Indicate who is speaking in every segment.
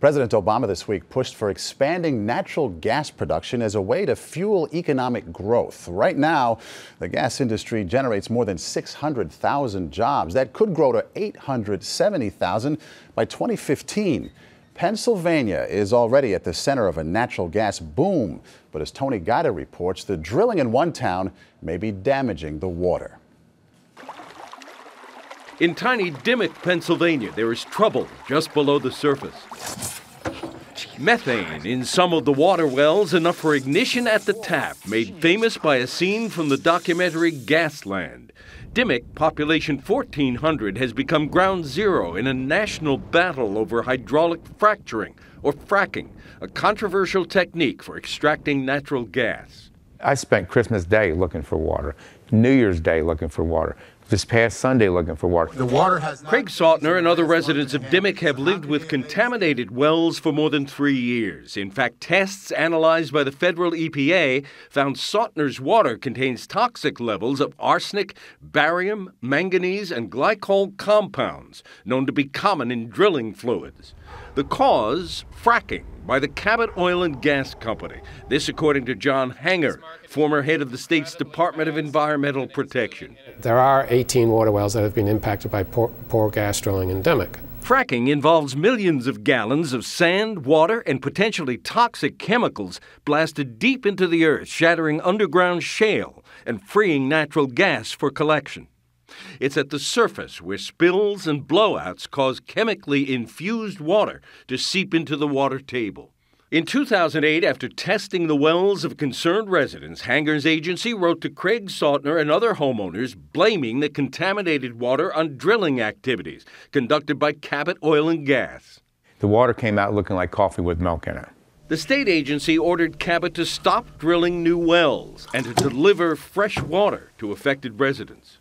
Speaker 1: President Obama this week pushed for expanding natural gas production as a way to fuel economic growth. Right now, the gas industry generates more than 600,000 jobs. That could grow to 870,000 by 2015. Pennsylvania is already at the center of a natural gas boom, but as Tony Guida reports, the drilling in one town may be damaging the water.
Speaker 2: In tiny Dimock, Pennsylvania, there is trouble just below the surface. Methane in some of the water wells, enough for ignition at the tap, made famous by a scene from the documentary Gasland. Dimock, population 1,400, has become ground zero in a national battle over hydraulic fracturing, or fracking, a controversial technique for extracting natural gas.
Speaker 3: I spent Christmas Day looking for water, New Year's Day looking for water, this past Sunday looking for water.
Speaker 2: The water has Craig Sautner and other residents of Dimock have lived with contaminated wells for more than three years. In fact, tests analyzed by the federal EPA found Sautner's water contains toxic levels of arsenic, barium, manganese, and glycol compounds known to be common in drilling fluids. The cause? Fracking by the Cabot Oil and Gas Company. This, according to John Hanger, former head of the state's Department of Environmental Protection.
Speaker 4: There are 18 water wells that have been impacted by poor, poor gas drilling endemic.
Speaker 2: Fracking involves millions of gallons of sand, water, and potentially toxic chemicals blasted deep into the earth, shattering underground shale and freeing natural gas for collection. It's at the surface where spills and blowouts cause chemically infused water to seep into the water table. In 2008, after testing the wells of concerned residents, Hanger's agency wrote to Craig Sautner and other homeowners blaming the contaminated water on drilling activities conducted by Cabot Oil and Gas.
Speaker 3: The water came out looking like coffee with milk in it.
Speaker 2: The state agency ordered Cabot to stop drilling new wells and to deliver fresh water to affected residents.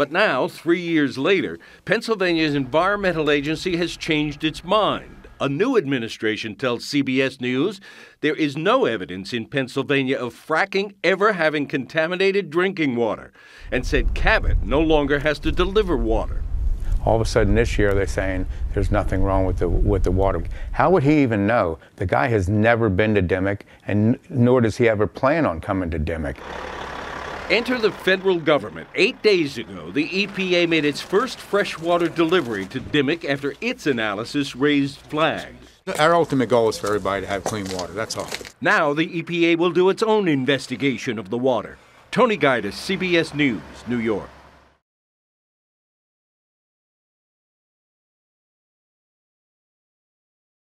Speaker 2: But now, three years later, Pennsylvania's environmental agency has changed its mind. A new administration tells CBS News there is no evidence in Pennsylvania of fracking ever having contaminated drinking water, and said Cabot no longer has to deliver water.
Speaker 3: All of a sudden this year they're saying there's nothing wrong with the with the water. How would he even know? The guy has never been to Dimock, and nor does he ever plan on coming to Dimock.
Speaker 2: Enter the federal government. Eight days ago, the EPA made its first freshwater delivery to Dimock after its analysis raised flags.
Speaker 5: Our ultimate goal is for everybody to have clean water, that's all.
Speaker 2: Now the EPA will do its own investigation of the water. Tony Guida, CBS News, New York.